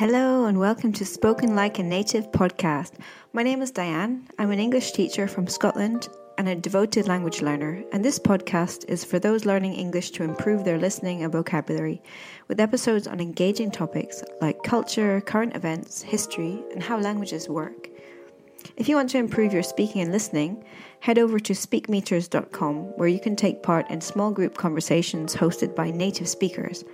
Hello and welcome to Spoken Like a Native podcast. My name is Diane. I'm an English teacher from Scotland and a devoted language learner, and this podcast is for those learning English to improve their listening and vocabulary, with episodes on engaging topics like culture, current events, history, and how languages work. If you want to improve your speaking and listening, head over to speakmeeters.com where you can take part in small group conversations hosted by native speakers.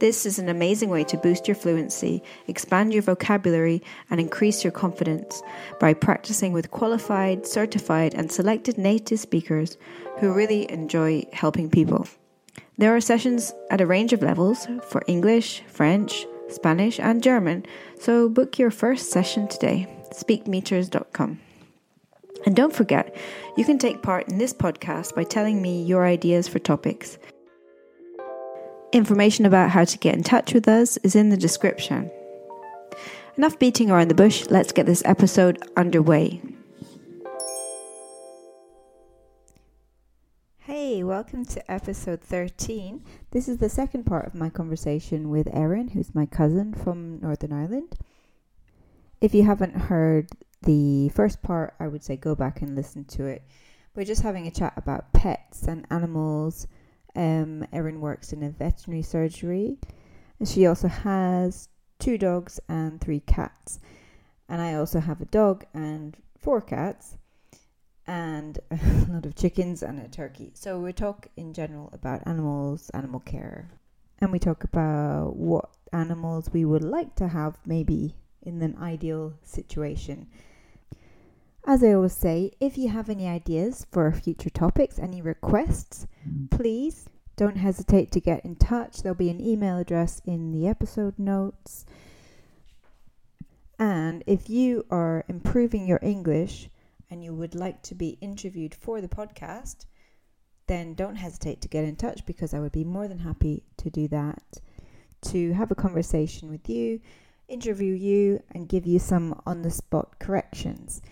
This is an amazing way to boost your fluency, expand your vocabulary, and increase your confidence by practicing with qualified, certified, and selected native speakers who really enjoy helping people. There are sessions at a range of levels for English, French, Spanish, and German, so book your first session today. Speakmeeters.com. And don't forget, you can take part in this podcast by telling me your ideas for topics. Information about how to get in touch with us is in the description. Enough beating around the bush, let's get this episode underway. Hey, welcome to episode 13. This is the second part of my conversation with Erin, who's my cousin from Northern Ireland. If you haven't heard the first part, I would say go back and listen to it. We're just having a chat about pets and animals um, Erin works in a veterinary surgery. She also has two dogs and three cats. And I also have a dog and four cats and a lot of chickens and a turkey. So we talk in general about animals, animal care, and we talk about what animals we would like to have maybe in an ideal situation. As I always say, if you have any ideas for future topics, any requests, mm. please don't hesitate to get in touch. There'll be an email address in the episode notes. And if you are improving your English and you would like to be interviewed for the podcast, then don't hesitate to get in touch because I would be more than happy to do that. To have a conversation with you, interview you, and give you some on the spot corrections.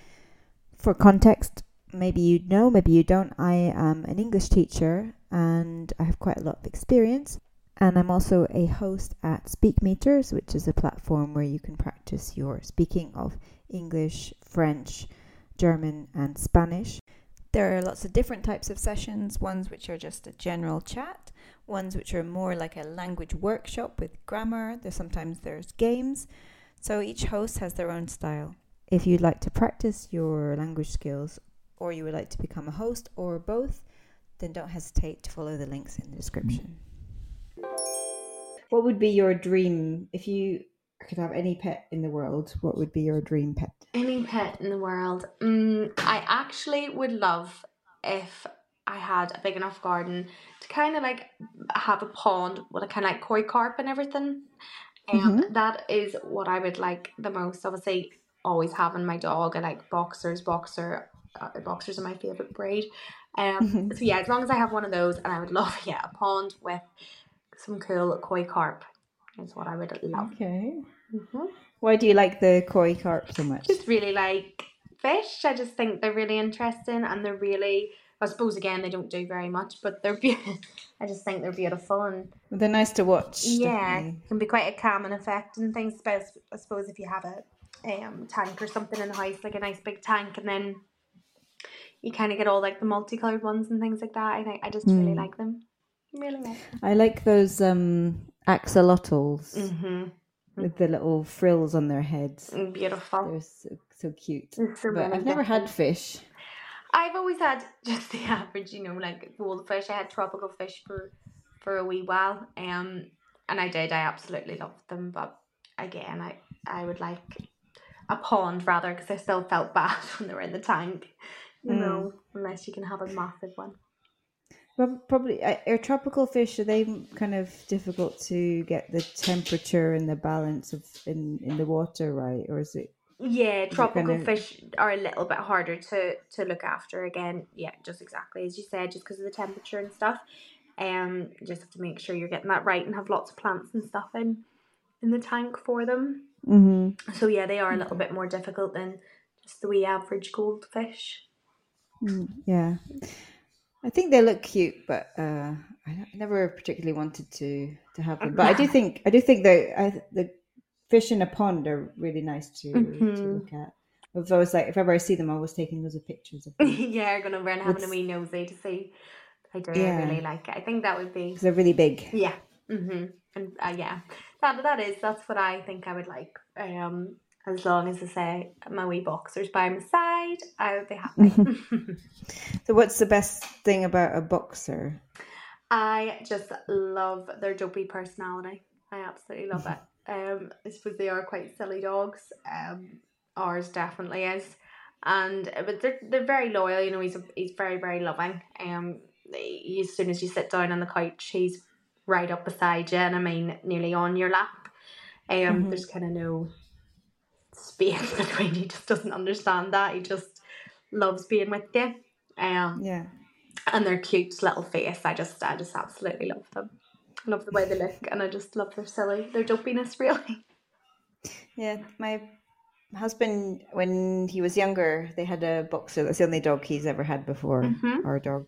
For context, maybe you know, maybe you don't. I am an English teacher and I have quite a lot of experience. And I'm also a host at Speakmeeters, which is a platform where you can practice your speaking of English, French, German, and Spanish. There are lots of different types of sessions, ones which are just a general chat, ones which are more like a language workshop with grammar. There's sometimes there's games. So each host has their own style. If you'd like to practice your language skills or you would like to become a host or both, then don't hesitate to follow the links in the description. What would be your dream if you could have any pet in the world? What would be your dream pet? Any pet in the world. Mm, I actually would love if I had a big enough garden to kind of like have a pond with a kind of like koi carp and everything. And Mhm. that is what I would like the most. Obviously, always having my dog. I like boxers. Boxer, uh, boxers are my favorite breed. Um, Mhm. so yeah, as long as I have one of those, and I would love yeah a pond with some cool koi carp is what I would love. Okay. hmm Why do you like the koi carp so much? just really like fish. I just think they're really interesting and they're really. I suppose again they don't do very much, but they're beautiful. I just think they're beautiful and They're nice to watch. yeah, definitely. can be quite a calming effect and things. I suppose if you have a um tank or something in the house, like a nice big tank, and then you kind of get all like the multicolored ones and things like that. I think I just really Mm. like them. Really like. I like those um, axolotls Mm-hmm. with the little frills on their heads. Beautiful. They're so, so cute. So But really I've never had fish. I've always had just the average, you know, like goldfish. I had tropical fish for for a wee while, um, and I did. I absolutely loved them, but again, I I would like a pond rather because I still felt bad when they were in the tank, you Mm. know, unless you can have a massive one. Well, probably uh, are tropical fish. Are they kind of difficult to get the temperature and the balance of in in the water right, or is it? Yeah, tropical kind of- fish are a little bit harder to to look after. Again, yeah, just exactly as you said, just because of the temperature and stuff. Um, you just have to make sure you're getting that right and have lots of plants and stuff in in the tank for them. Mm-hmm. So yeah, they are a little bit more difficult than just the wee average goldfish. Mm, yeah, I think they look cute, but uh, I, never particularly wanted to to have them. But I do think I do think they I, the fish in a pond are really nice to, to Mhm. look at. I've always like if ever I see them, I'm always taking loads of pictures of them yeah, I'm gonna run having a wee nosy to see. I do. Yeah. Really like it. I think that would be. they're really big. Yeah. Mhm. And uh, yeah, that that is that's what I think I would like. Um, as long as I say my wee boxers by my side, I would be happy. So, what's the best thing about a boxer? I just love their dopey personality. I absolutely love it. Um, I suppose they are quite silly dogs. Um, ours definitely is, and uh, but they're they're very loyal. You know, he's he's very very loving. Um, he- as soon as you sit down on the couch, he's right up beside you, and I mean nearly on your lap. Um, Mhm. there's kind of no space between. He just doesn't understand that. He just loves being with you. Um, Yeah. and their cute little face. I just, I just absolutely love them. I love the way they look, and I just love their silly, their dopiness, really. Yeah, my husband, when he was younger, they had a boxer. That's the only dog he's ever had before, Mhm. our dog.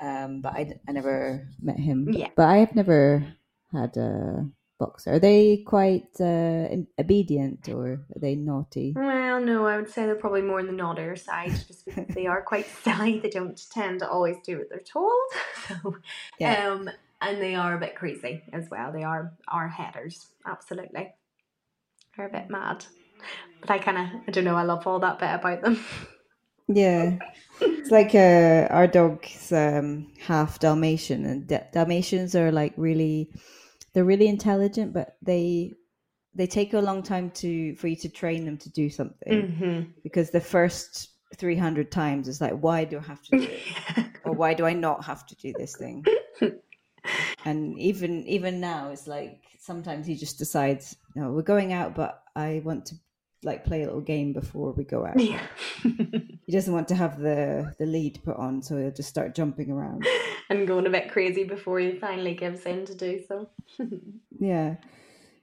Um, but I, I never met him. Yeah. But I have never had a boxer. Are they quite uh, obedient or are they naughty? Well, no, I would say they're probably more on the naughtier side, just because they are quite silly. They don't tend to always do what they're told. So, Yeah. um, and they are a bit crazy as well. They are are headers, absolutely. They're a bit mad, but I kind of, I don't know, I love all that bit about them. Yeah. It's like uh, our dog's um, half Dalmatian, and Da- Dalmatians are like really, they're really intelligent, but they they take a long time to for you to train them to do something. Mm-hmm. because the first 300 times is like why do i have to do it or why do i not have to do this thing? And even even now it's like sometimes he just decides no we're going out but i want to like play a little game before we go out. Yeah. he doesn't want to have the the lead put on so he'll just start jumping around. And going a bit crazy before he finally gives in to do so. yeah.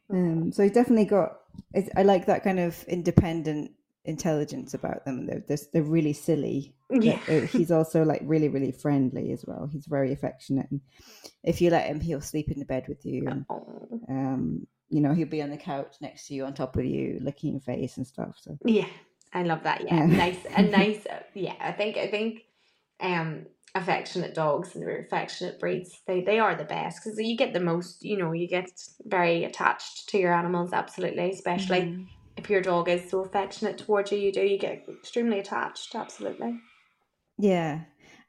Um so he definitely got it, i like that kind of independent intelligence about them. They're they're, they're really silly Yeah. uh, he's also like really really friendly as well. He's very affectionate and if you let him he'll sleep in the bed with you and Oh, um you know he'll be on the couch next to you on top of you licking your face and stuff so yeah, I love that. Yeah, Yeah. nice and nice. Yeah, I think I think um affectionate dogs and affectionate breeds they they are the best because you get the most. You know, you get very attached to your animals. Absolutely, especially Mhm. if your dog is so affectionate towards you. You do you get extremely attached. Absolutely. yeah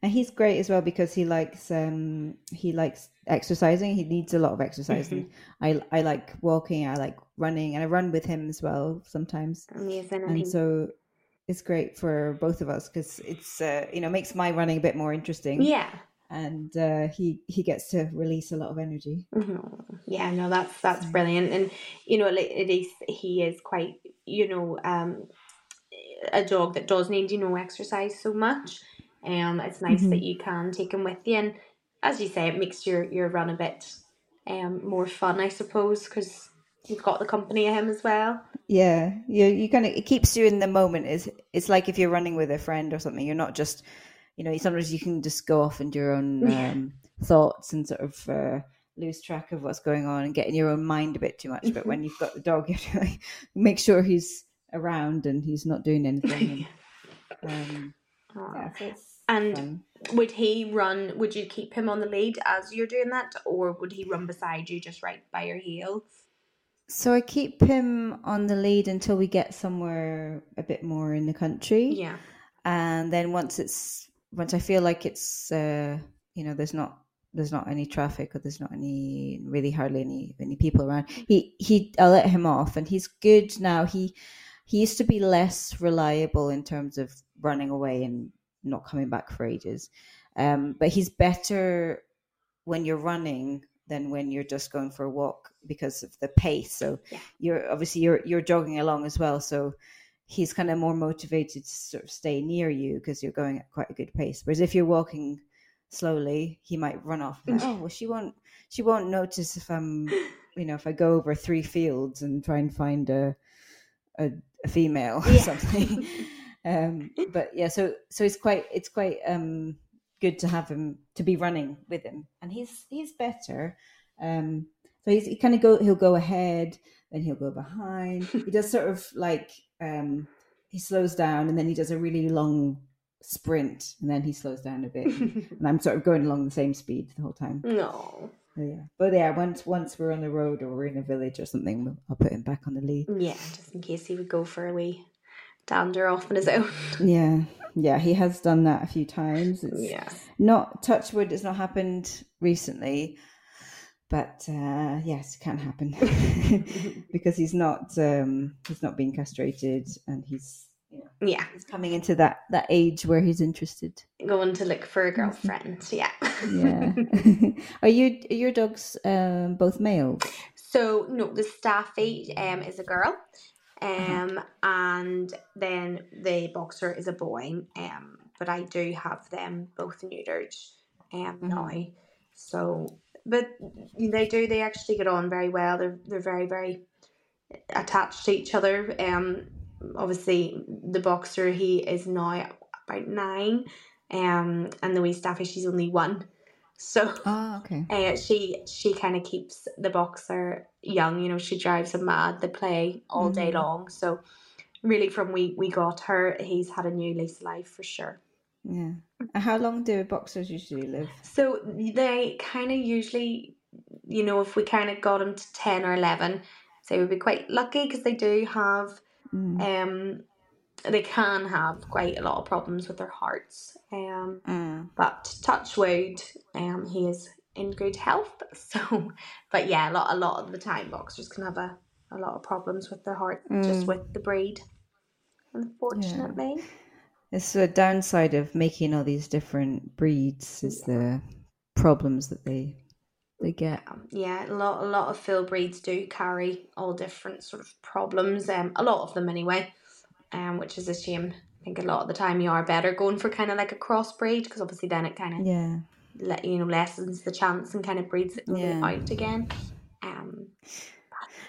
and he's great as well because he likes um he likes exercising he needs a lot of exercise and i i like walking i like running and i run with him as well sometimes Amazing. And, so it's great for both of us because it's uh, you know makes my running a bit more interesting yeah. and uh, he he gets to release a lot of energy Mhm. Yeah, no, that's that's brilliant, and you know, like, at least he is quite, you know, um, a dog that does need, you know, exercise so much. Um, it's nice that Mhm. you can take him with you, and as you say, it makes your your run a bit, um, more fun, I suppose, because you've got the company of him as well. yeah. You you kind of it keeps you in the moment. It's it's like if you're running with a friend or something you're not just you know sometimes you can just go off into your own um, thoughts and sort of uh, lose track of what's going on and get in your own mind a bit too much. But when you've got the dog you have to like, make sure he's around and he's not doing anything. And, um, Aw. yeah so And fun. would he run? Would you keep him on the lead as you're doing that, or would he run beside you just right by your heel? So I keep him on the lead until we get somewhere a bit more in the country. Yeah. And then once it's once I feel like it's uh you know there's not there's not any traffic or there's not any really hardly any any people around. He he I'll let him off and he's good now. He he used to be less reliable in terms of running away and not coming back for ages. Um but he's better when you're running than when you're just going for a walk because of the pace. So Yeah. you're obviously you're you're jogging along as well. So he's kind of more motivated to sort of stay near you because you're going at quite a good pace. Whereas if you're walking slowly, he might run off. like, oh well, she won't she won't notice if I'm you know if I go over three fields and try and find a a, a female or Yeah. something. Um, but yeah, so so it's quite it's quite um good to have him to be running with him, and he's he's better. Um, So he's, he kind of go he'll go ahead, then he'll go behind. he does sort of like um, he slows down and then he does a really long sprint and then he slows down a bit. and I'm sort of going along the same speed the whole time. no. So, yeah, but yeah, once once we're on the road or we're in a village or something, I'll put him back on the lead. Yeah, just in case he would go for a wee dander off on his own. Yeah, yeah, he has done that a few times. It's Yeah. not touchwood. It's not happened recently, but uh, yes, it can happen because he's not um, he's not being castrated and he's you know Yeah. he's coming into that that age where he's interested. Going to look for a girlfriend. Yeah. Yeah, are you are your dogs um, both males? So no, the staffy um is a girl, um, Uh-huh. and then the boxer is a boy. Um, but I do have them both neutered, um, Mhm. now. So, but they do. They actually get on very well. They're they're very very attached to each other. Um, obviously the boxer he is now about nine, um, and the wee staffy she's only one. So Oh, okay. uh, she she kind of keeps the boxer young. You know, she drives him mad. They play all day Mhm. long. So really, from we we got her, he's had a new lease of life for sure. Yeah. How long do boxers usually live? So they kind of usually, you know, if we kind of got them to ten or eleven, say we'd be quite lucky because they do have Mm. um they can have quite a lot of problems with their hearts. Um, Mm. but touch wood, um, he is in good health. So, but yeah, a lot, a lot of the time, boxers can have a, a lot of problems with their heart, just Mm. with the breed. Unfortunately, It's a downside of making all these different breeds is the problems that they they get. Um, yeah, a lot, a lot of fill breeds do carry all different sort of problems. Um, a lot of them anyway. Um, which is a shame. I think a lot of the time you are better going for kind of like a crossbreed because obviously then it kind of Yeah. let you know lessens the chance and kind of breeds it Yeah. out again. Um,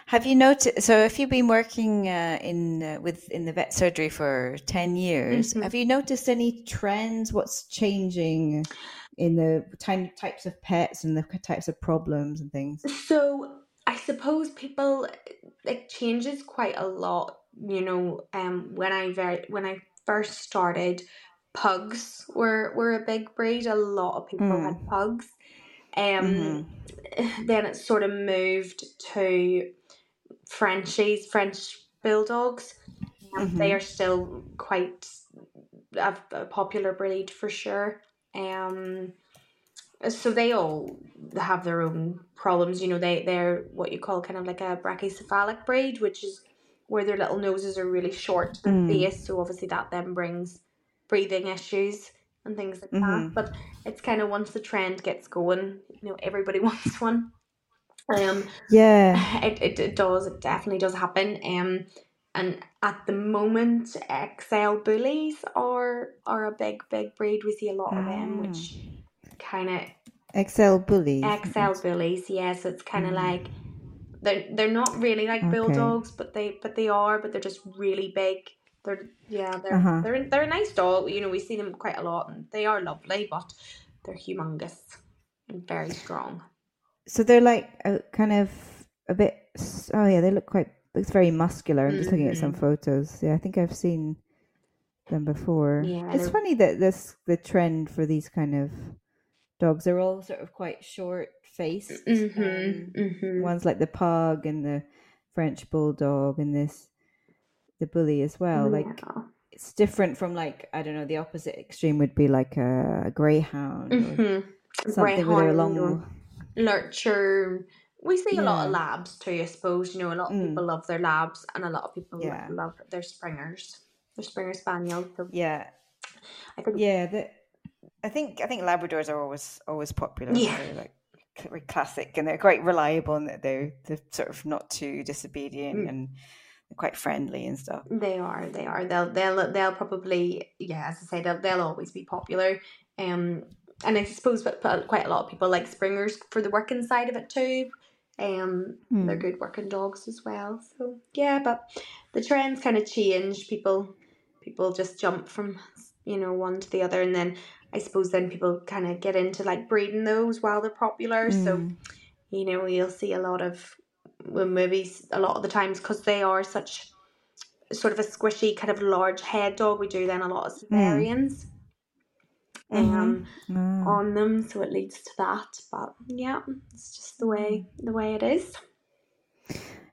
Have you noticed? So, if you've been working uh, in uh, with in the vet surgery for ten years, Mhm. have you noticed any trends? What's changing in the ty- types of pets and the types of problems and things? So I suppose people it changes quite a lot. You know, um, when I very when I first started, pugs were were a big breed. A lot of people Mm. had pugs. Um, Mhm. then it sort of moved to Frenchies, French bulldogs. Um, They are still quite a, a popular breed for sure. Um, so they all have their own problems. You know, they they're what you call kind of like a brachycephalic breed, which is where their little noses are really short to the Mm. face. So obviously that then brings breathing issues and things like that. Mhm. But it's kind of once the trend gets going, you know, everybody wants one. Um, Yeah. it, it, it does it definitely does happen um and at the moment XL bullies are are a big big breed we see a lot of them which kind of XL bullies. XL bullies yeah so it's kind of Mm. like they're they're not really like Okay. bulldogs but they but they are but they're just really big they're yeah they're Uh-huh. they're they're a nice dog you know we see them quite a lot and they are lovely but they're humongous and very strong So they're like a kind of a bit. Oh yeah, they look quite. Looks very muscular. I'm just looking at some Mhm. photos. Yeah, I think I've seen them before. Yeah, it's they're- funny that this the trend for these kind of dogs are all sort of quite short faced. mm-hmm, mm-hmm. ones like the pug and the French bulldog and this the bully as well. Like it's different from like I don't know. The opposite extreme would be like a, a greyhound Mm-hmm. something with a long. lurcher. We see a lot of labs too, I suppose. You know, a lot of Mm. people love their labs, and a lot of people Yeah. love their springers, their springer spaniels. So Yeah, I think yeah. The, I think I think Labradors are always always popular. Yeah. Like classic and they're quite reliable and they're they're sort of not too disobedient Mm. and they're quite friendly and stuff. they are. They are. They'll. They'll. They'll probably. Yeah, as I say, they'll. They'll always be popular. Um, and I suppose, quite a lot of people like springers for the working side of it too. Um, they're Mm. good working dogs as well. So yeah, but the trends kind of change. People, people just jump from you know one to the other, and then I suppose then people kind of get into like breeding those while they're popular. So Mm. you know, you'll see a lot of movies a lot of the times because they are such sort of a squishy kind of large head dog. We do then a lot of Caesareans. Um, Mm. on them, so it leads to that. But yeah, it's just the way the way it is.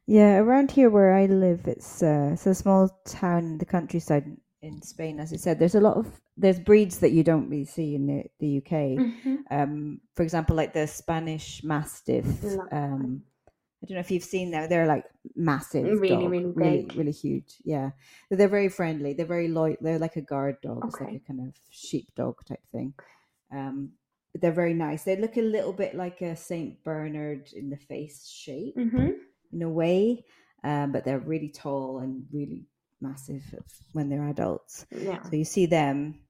Yeah, around here where I live, it's uh, it's a small town in the countryside in- in Spain. As I said, there's a lot of there's breeds that you don't really see in the, the UK. Mhm. Um, for example, like the Spanish Mastiff. Um, I don't know if you've seen them. They're like massive, Really, dog, really really, really huge. Yeah, they're very friendly. They're very loyal. They're like a guard dog. It's like a kind of sheepdog type thing. Um, they're very nice. They look a little bit like a Saint Bernard in the face shape Mhm. in a way, um, but they're really tall and really massive when they're adults. Yeah. So you see them,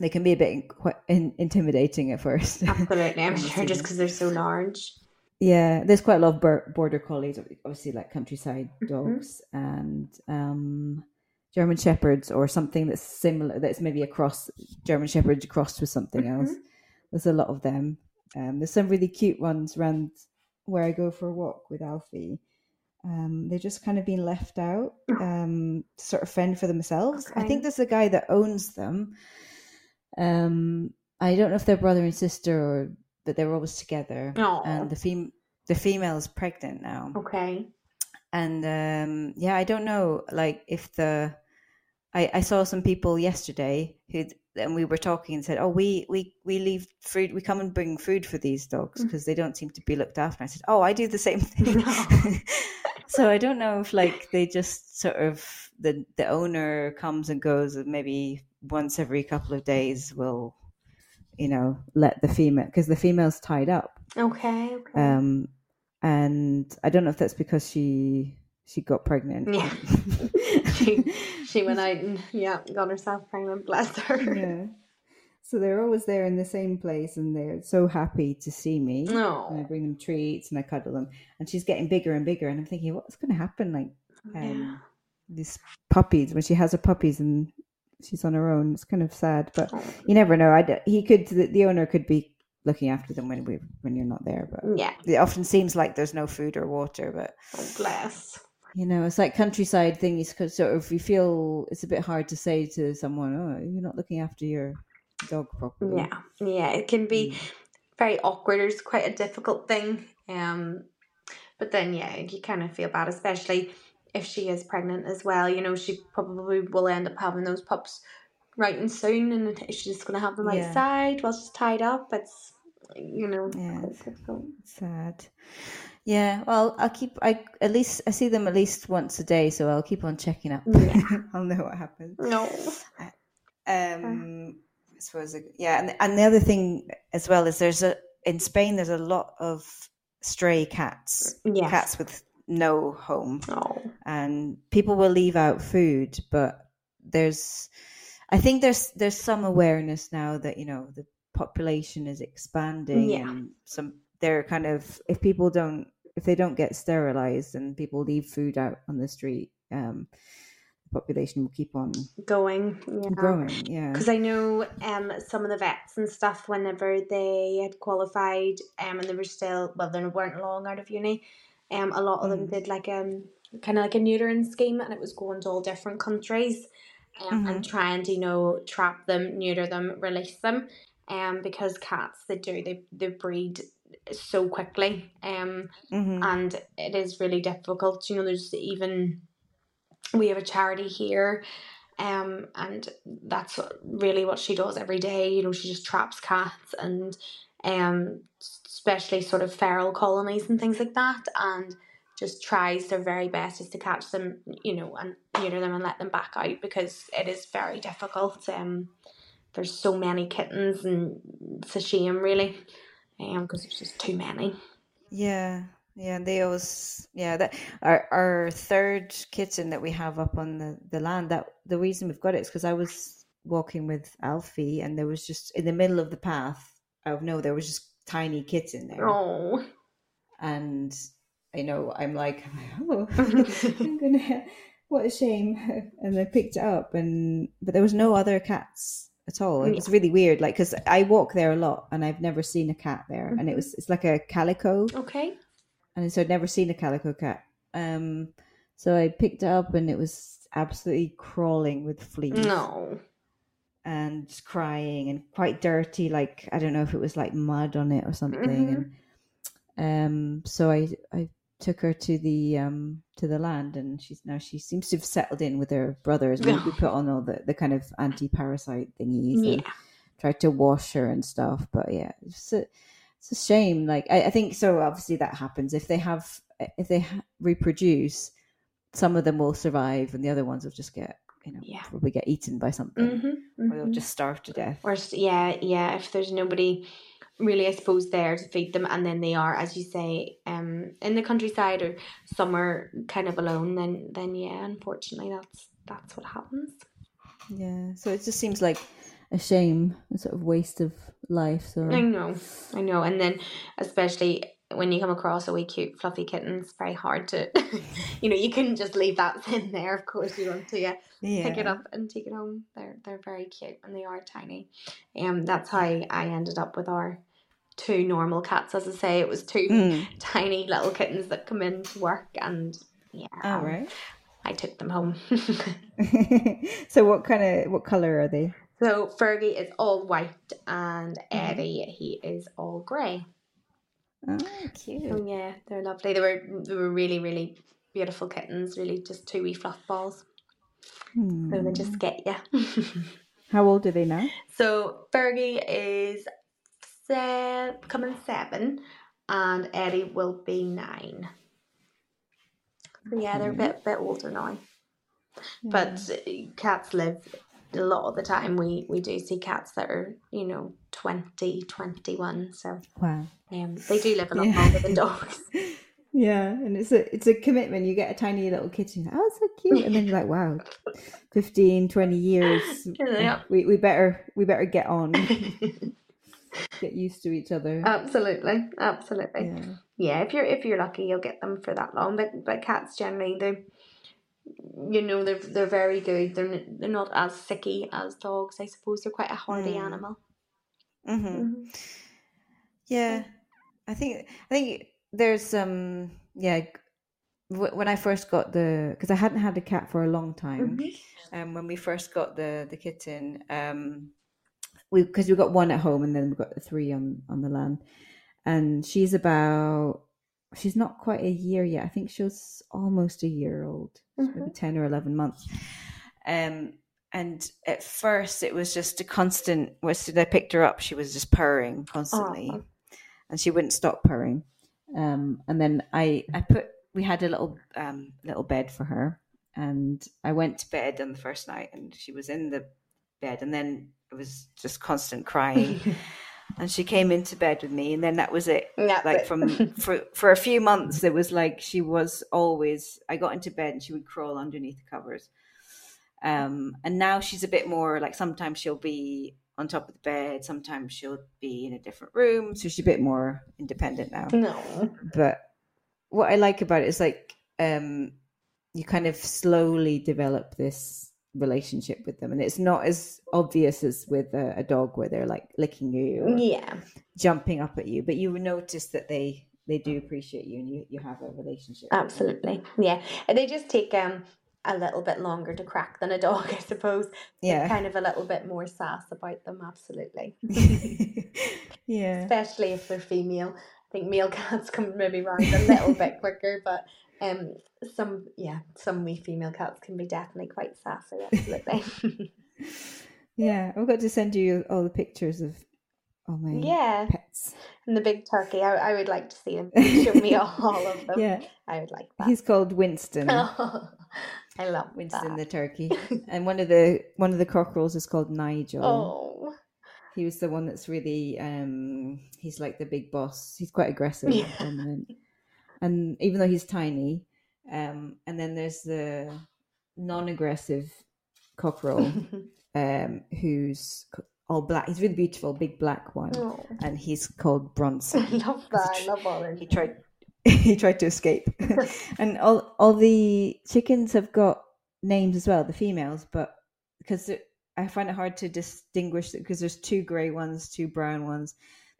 they can be a bit in, quite in, intimidating at first. Absolutely, I'm sure just because they're so large. Yeah, there's quite a lot of border collies, obviously like countryside Mhm. dogs and um, German shepherds or something that's similar. That's maybe a cross German shepherd crossed with something else. Mhm. There's a lot of them. Um, there's some really cute ones around where I go for a walk with Alfie. Um, they're just kind of being left out um, to sort of fend for themselves. I think there's a guy that owns them. Um, I don't know if they're brother and sister or but they're always together. Aw. And the fem- the female is pregnant now Okay. and um yeah i don't know like if the i i saw some people yesterday who and we were talking and said oh we we we leave food we come and bring food for these dogs Mm. because they don't seem to be looked after i said oh i do the same thing so i don't know if like they just sort of the the owner comes and goes and maybe once every couple of days will you know let the female because the female's tied up Okay. Okay. um and i don't know if that's because she she got pregnant Yeah. she she went out and yeah got herself pregnant. Bless her. yeah so they're always there in the same place and they're so happy to see me and i bring them treats and i cuddle them and she's getting bigger and bigger and i'm thinking what's going to happen like Yeah. um these puppies when she has her puppies and she's on her own it's kind of sad but Oh, you never know i he could the, the owner could be looking after them when we when you're not there but yeah. it often seems like there's no food or water but Oh, bless. you know it's like countryside things because sort of you feel it's a bit hard to say to someone oh you're not looking after your dog properly Yeah. Yeah. It can be Mm. very awkward. It's quite a difficult thing. Um, but then yeah, you kind of feel bad, especially if she is pregnant as well. You know, she probably will end up having those pups right and soon, and she's just gonna have them Yeah. outside while she's tied up. It's you know Yeah. sad yeah well i'll keep i at least i see them at least once a day so i'll keep on checking up Yeah. i'll know what happens No. um I suppose yeah and, and the other thing as well is there's a in spain there's a lot of stray cats Yes. cats with no home Oh. and people will leave out food but there's i think there's there's some awareness now that you know the population is expanding Yeah. and some they're kind of if people don't if they don't get sterilized and people leave food out on the street um population will keep on Going. Yeah. growing yeah Because I know um some of the vets and stuff whenever they had qualified um and they were still well they weren't long out of uni, um a lot of them Mm. did like um kind of like a neutering scheme and it was going to all different countries, um and trying to you know trap them, neuter them, release them, um because cats they do they they breed so quickly um Mhm. and it is really difficult. You know, there's even we have a charity here, um, and that's really what she does every day. You know, she just traps cats and um, especially sort of feral colonies and things like that, and just tries their very best just to catch them, you know, and neuter them and let them back out because it is very difficult. Um, there's so many kittens and it's a shame really, um, because there's just too many. Yeah, yeah, they always yeah that our our third kitten that we have up on the the land that the reason we've got it is because I was walking with Alfie and there was just in the middle of the path out of nowhere there was just tiny kitten there Oh. and I know I'm like oh I'm gonna what a shame and I picked it up and but there was no other cats at all. It was really weird, like because I walk there a lot and I've never seen a cat there, and it Mhm. was it's like a calico, Okay. And so I'd never seen a calico cat. Um, so I picked it up and it was absolutely crawling with fleas No. and just crying and quite dirty. Like I don't know if it was like mud on it or something. Mhm. And um, so I I took her to the um to the land, and she's now she seems to have settled in with her brothers. We, we put on all the the kind of anti parasite thingies. and Yeah. tried to wash her and stuff. But yeah, it's a, it's a shame. Like I, I think so. Obviously, that happens if they have if they ha- reproduce. Some of them will survive, and the other ones will just get you know Yeah. probably get eaten by something, Mm-hmm. or they'll just starve to death. Or yeah, yeah. If there's nobody really, I suppose, there to feed them, and then they are, as you say, um, in the countryside or somewhere kind of alone, then then yeah, unfortunately, that's that's what happens. Yeah, so it just seems like a shame, a sort of waste of life. So I know, I know, and then especially when you come across a wee cute fluffy kitten, it's very hard to, you know, you couldn't just leave that in there. Of course, you want to yeah, yeah, pick it up and take it home. They're they're very cute and they are tiny. Um, that's how I ended up with our two normal cats. As I say, it was two Mm. tiny little kittens that come in to work, and yeah, All um, right. I took them home. so what kind of what color are they? So Fergie is all white, and Mm-hmm. Eddie he is all grey. Oh, cute. Oh yeah, they're lovely. They were they were really really beautiful kittens. Really, just two wee fluff balls. So they just get you. How old are they now? so Fergie is se- coming seven, and Eddie will be nine. So yeah, they're a bit bit older now. But uh, cats live a lot of the time. We we do see cats that are you know 20, 21. So Wow. um, they do live a lot Yeah. longer than dogs. Yeah, and it's a it's a commitment. You get a tiny little kitten. Oh, it's so cute, and then you're like, wow, 15, 20 years. Yeah. We we better we better get on, get used to each other. absolutely, absolutely. yeah. Yeah, if you're if you're lucky, you'll get them for that long. But but cats generally they, you know, they're they're very good. They're n- they're not as sicky as dogs. I suppose they're quite a hardy Mm. animal. Mm-hmm. Yeah, I think I think there's um yeah. wh- When I first got the because I hadn't had a cat for a long time. Mhm. Um, when we first got the the kitten, um, we because we got one at home and then we got the three on on the land, and she's about she's not quite a year yet. I think she was almost a year old, maybe ten or eleven months. Um, and at first it was just a constant. Once I picked her up, she was just purring constantly, Aw. and she wouldn't stop purring. Um, and then I I put we had a little um little bed for her, and I went to bed on the first night, and she was in the bed, and then it was just constant crying, and she came into bed with me, and then that was it. That's Like it. from for for a few months, it was like she was always. I got into bed and she would crawl underneath the covers. Um, and now she's a bit more like sometimes she'll be on top of the bed, sometimes she'll be in a different room, so she's a bit more independent now no. but what I like about it is like um you kind of slowly develop this relationship with them and it's not as obvious as with a, a dog where they're like licking you Yeah. jumping up at you but you notice that they they do appreciate you and you, you have a relationship. Absolutely. Yeah. And they just take um a little bit longer to crack than a dog, I suppose. yeah Kind of a little bit more sass about them, absolutely. yeah Especially if they're female. I think male cats come maybe round a little bit quicker, but um some yeah, some wee female cats can be definitely quite sassy, absolutely. yeah i've got to send you all the pictures of all my yeah. pets And the big turkey, I, I would like to see them. Show me all of them. yeah I would like that. he's called winston I love Winston that. the turkey, and one of the one of the cockerels is called Nigel. Oh. He was the one that's really um he's like the big boss. He's quite aggressive, Yeah. And even though he's tiny, um, and then there's the non-aggressive cockerel, um, who's all black. He's really beautiful, big black one, oh. and he's called Bronson. I love that. I love all their he tried he tried to escape and all all the chickens have got names as well the females but because i I find it hard to distinguish because there's two grey ones, two brown ones.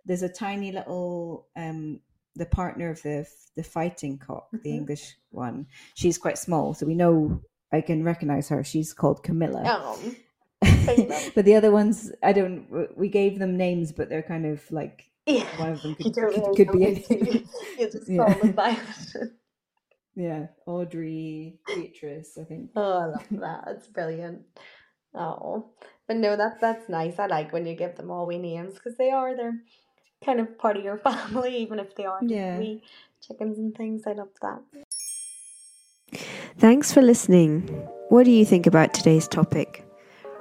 There's a tiny little um the partner of the the fighting cock, the Mhm. English one. She's quite small, so we know I can recognize her. She's called Camilla. Oh, but the other ones, I don't. We gave them names, but they're kind of like yeah. one of them could, could, could be anything. Yeah. them by yeah, Audrey, Beatrice, I think. Oh, I love that. It's brilliant. Oh, but no, that's that's nice. I like when you give them all wee names because they are they're kind of part of your family, even if they aren't Yeah. chickens and things. I love that. Thanks for listening. What do you think about today's topic?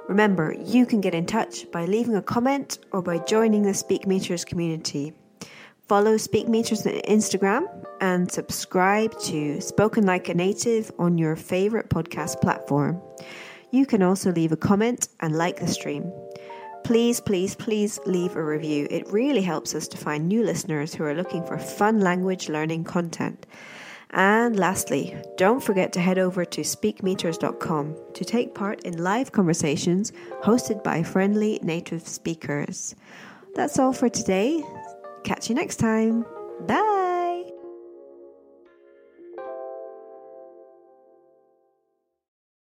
Remember, you can get in touch by leaving a comment or by joining the Speakmeeters community. Follow Speakmeeters on Instagram and subscribe to Spoken Like a Native on your favorite podcast platform. You can also leave a comment and like the stream. Please, please, please leave a review. It really helps us to find new listeners who are looking for fun language learning content. And lastly, don't forget to head over to speakmeeters.com to take part in live conversations hosted by friendly native speakers. That's all for today. Catch you next time. Bye.